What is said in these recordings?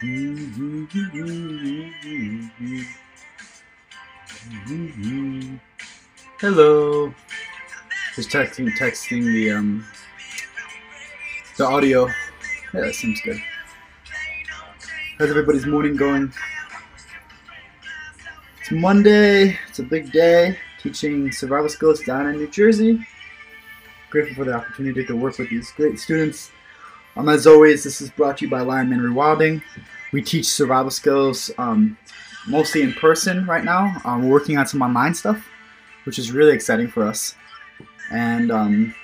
Hello. Just texting texting the um the audio. Yeah, that seems good. How's everybody's morning going? It's Monday. It's a big day. Teaching survival skills down in New Jersey. Grateful for the opportunity to work with these great students. Um, as always, this is brought to you by LionMan ReWilding. We teach survival skills um, mostly in person right now. Um, we're working on some online stuff, which is really exciting for us. And um,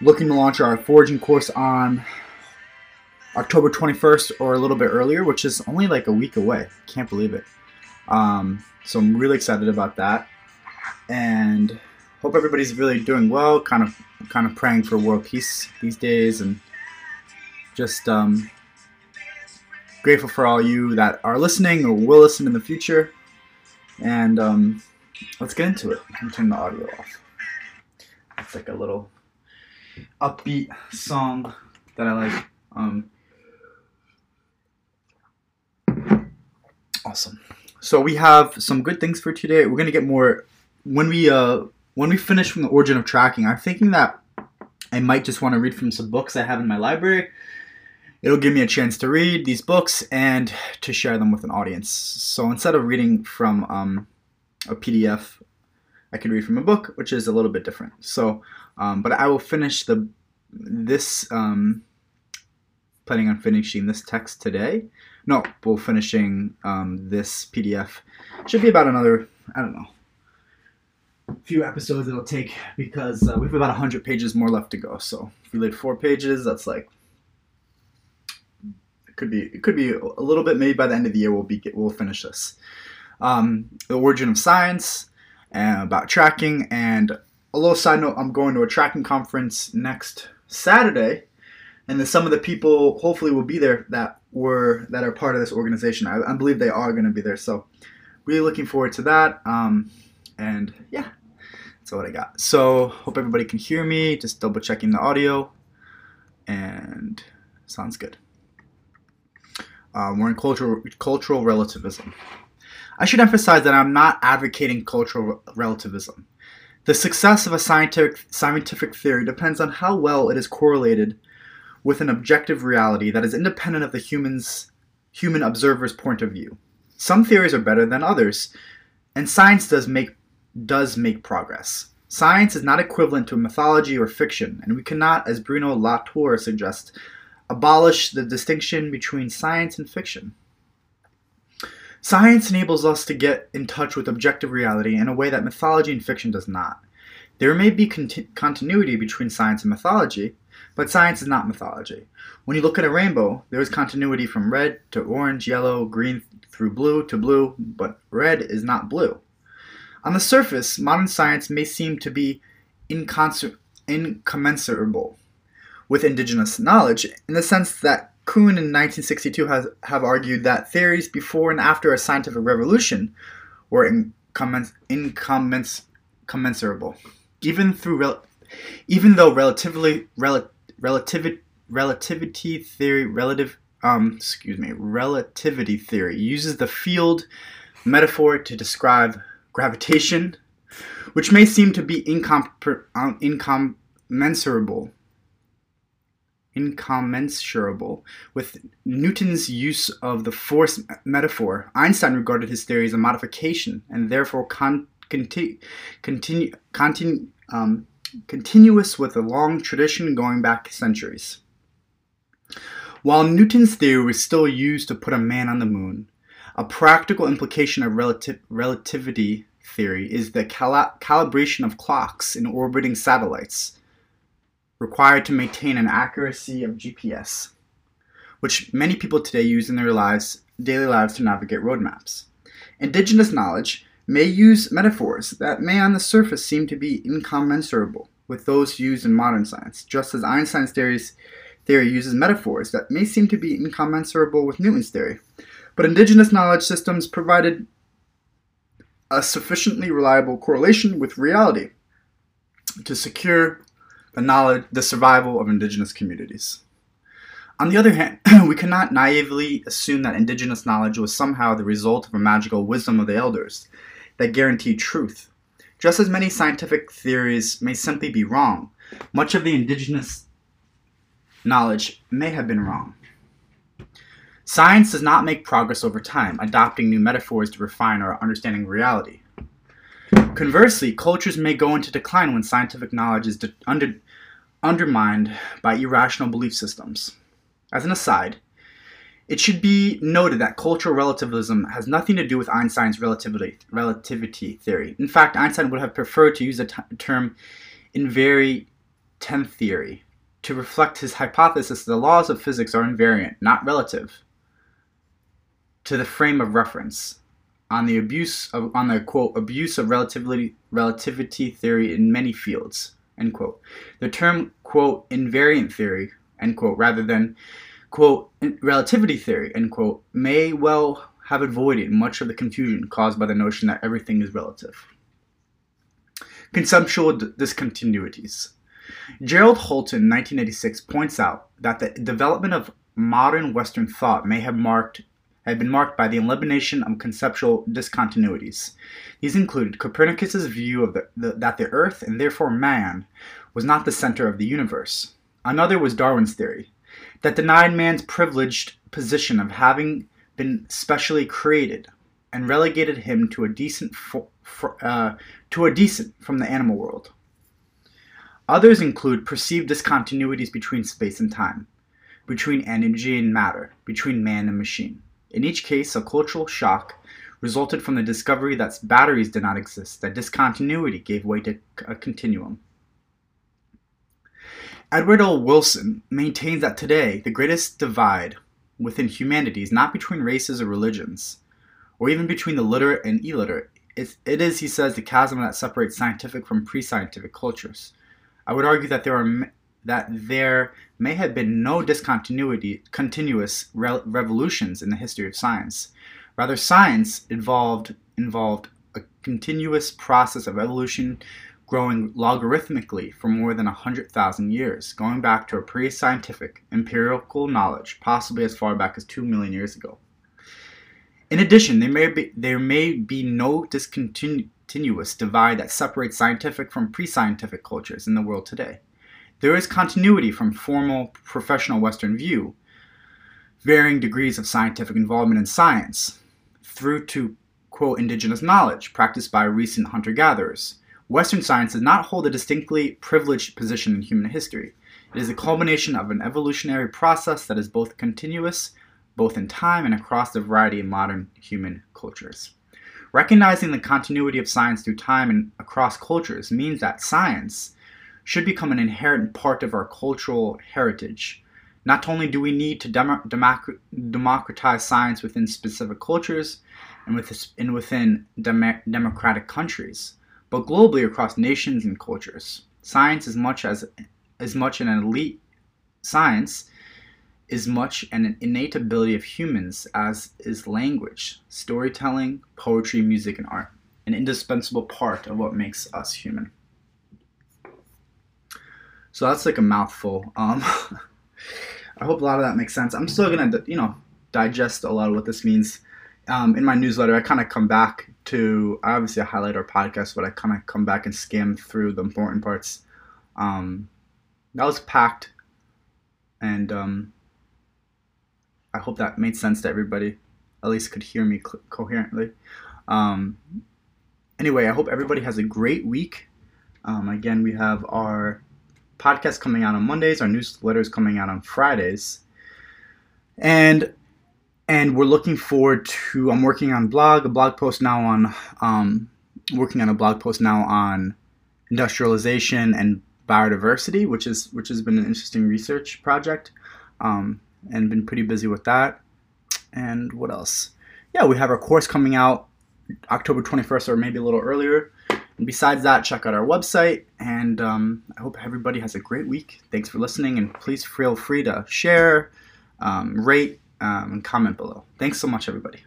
looking to launch our foraging course on October 21st or a little bit earlier, which is only like a week away. Can't believe it. Um, so I'm really excited about that. And hope everybody's really doing well. Kind of, kind of praying for world peace these days, and just um, grateful for all you that are listening or will listen in the future. And um, let's get into it. I'm turn the audio off. It's like a little upbeat song that I like. Um, awesome. So we have some good things for today. We're gonna get more when we uh when we finish from the origin of tracking. I'm thinking that I might just want to read from some books I have in my library it'll give me a chance to read these books and to share them with an audience. So instead of reading from um, a PDF, I can read from a book, which is a little bit different. So, um, but I will finish the this um, planning on finishing this text today. No, we're finishing um, this PDF. Should be about another I don't know few episodes it'll take because uh, we have about 100 pages more left to go. So if we did four pages, that's like could be it could be a little bit. Maybe by the end of the year we'll be we'll finish this. Um, the origin of science and about tracking and a little side note. I'm going to a tracking conference next Saturday, and then some of the people hopefully will be there that were that are part of this organization. I, I believe they are going to be there. So really looking forward to that. Um, and yeah, that's what I got. So hope everybody can hear me. Just double checking the audio, and sounds good. Um, we're in cultural cultural relativism. I should emphasize that I'm not advocating cultural relativism. The success of a scientific scientific theory depends on how well it is correlated with an objective reality that is independent of the human's human observer's point of view. Some theories are better than others, and science does make does make progress. Science is not equivalent to mythology or fiction, and we cannot, as Bruno Latour suggests, abolish the distinction between science and fiction. Science enables us to get in touch with objective reality in a way that mythology and fiction does not. There may be conti- continuity between science and mythology, but science is not mythology. When you look at a rainbow, there is continuity from red to orange, yellow, green through blue to blue, but red is not blue. On the surface, modern science may seem to be incommensurable with indigenous knowledge in the sense that Kuhn in 1962 has have argued that theories before and after a scientific revolution were incommensurable, even through rel- even though relatively rel- relativity relativity theory relative um excuse me relativity theory uses the field metaphor to describe gravitation, which may seem to be incom- incommensurable incommensurable with Newton's use of the force metaphor. Einstein regarded his theory as a modification and therefore con- conti- continue, continu- um, continuous with a long tradition going back centuries. While Newton's theory was still used to put a man on the moon, a practical implication of relati- relativity theory is the calibration of clocks in orbiting satellites required to maintain an accuracy of GPS, which many people today use in their lives, daily lives to navigate roadmaps. Indigenous knowledge may use metaphors that may on the surface seem to be incommensurable with those used in modern science, just as Einstein's theories, theory uses metaphors that may seem to be incommensurable with Newton's theory. But indigenous knowledge systems provided a sufficiently reliable correlation with reality to secure the knowledge, the survival of indigenous communities. On the other hand, we cannot naively assume that indigenous knowledge was somehow the result of a magical wisdom of the elders that guaranteed truth. Just as many scientific theories may simply be wrong, much of the indigenous knowledge may have been wrong. Science does not make progress over time, adopting new metaphors to refine our understanding of reality. Conversely, cultures may go into decline when scientific knowledge is de- under- undermined by irrational belief systems. As an aside, it should be noted that cultural relativism has nothing to do with Einstein's relativity, relativity theory. In fact, Einstein would have preferred to use the t- term invariant theory to reflect his hypothesis that the laws of physics are invariant, not relative, to the frame of reference on the abuse of on the quote abuse of relativity relativity theory in many fields end quote. The term quote invariant theory end quote rather than quote relativity theory end quote may well have avoided much of the confusion caused by the notion that everything is relative. Conceptual discontinuities. Gerald Holton, 1986, points out that the development of modern Western thought may have marked had been marked by the elimination of conceptual discontinuities. These included Copernicus's view of the, the, that the Earth, and therefore man, was not the center of the universe. Another was Darwin's theory, that denied man's privileged position of having been specially created and relegated him to a decent for, uh, to a decent from the animal world. Others include perceived discontinuities between space and time, between energy and matter, between man and machine. In each case, a cultural shock resulted from the discovery that batteries did not exist, that discontinuity gave way to a continuum. Edward O. Wilson maintains that today the greatest divide within humanity is not between races or religions, or even between the literate and illiterate. It is, he says, the chasm that separates scientific from pre-scientific cultures. I would argue that there are that there may have been no discontinuity, continuous re- revolutions in the history of science. Rather, science involved involved a continuous process of evolution growing logarithmically for more than 100,000 years, going back to a pre scientific empirical knowledge, possibly as far back as 2 million years ago. In addition, there may be, there may be no discontinuous divide that separates scientific from pre scientific cultures in the world today. There is continuity from formal professional Western view, varying degrees of scientific involvement in science, through to, quote, indigenous knowledge practiced by recent hunter gatherers. Western science does not hold a distinctly privileged position in human history. It is a culmination of an evolutionary process that is both continuous, both in time and across the variety of modern human cultures. Recognizing the continuity of science through time and across cultures means that science should become an inherent part of our cultural heritage. Not only do we need to dem- democratize science within specific cultures and, within dem- democratic countries, but globally across nations and cultures. Science is much as as much an elite science is much an innate ability of humans as is language, storytelling, poetry, music, and art, an indispensable part of what makes us human. So that's like a mouthful. Um, I hope a lot of that makes sense. I'm still gonna, you know, digest a lot of what this means. Um, in my newsletter, I kind of come back to obviously I highlight our podcast, but I kind of come back and skim through the important parts. Um, that was packed, and um, I hope that made sense to everybody. At least could hear me co- coherently. Um, anyway, I hope everybody has a great week. Um, again, we have our podcast coming out on Mondays. Our newsletter is coming out on Fridays, and and we're looking forward to. I'm working on blog a blog post now on um, working on a blog post now on industrialization and biodiversity, which is which has been an interesting research project, um, and been pretty busy with that. And what else? Yeah, we have our course coming out October 21st or maybe a little earlier. And besides that, check out our website. And um, I hope everybody has a great week. Thanks for listening. And please feel free to share, um, rate, um, and comment below. Thanks so much, everybody.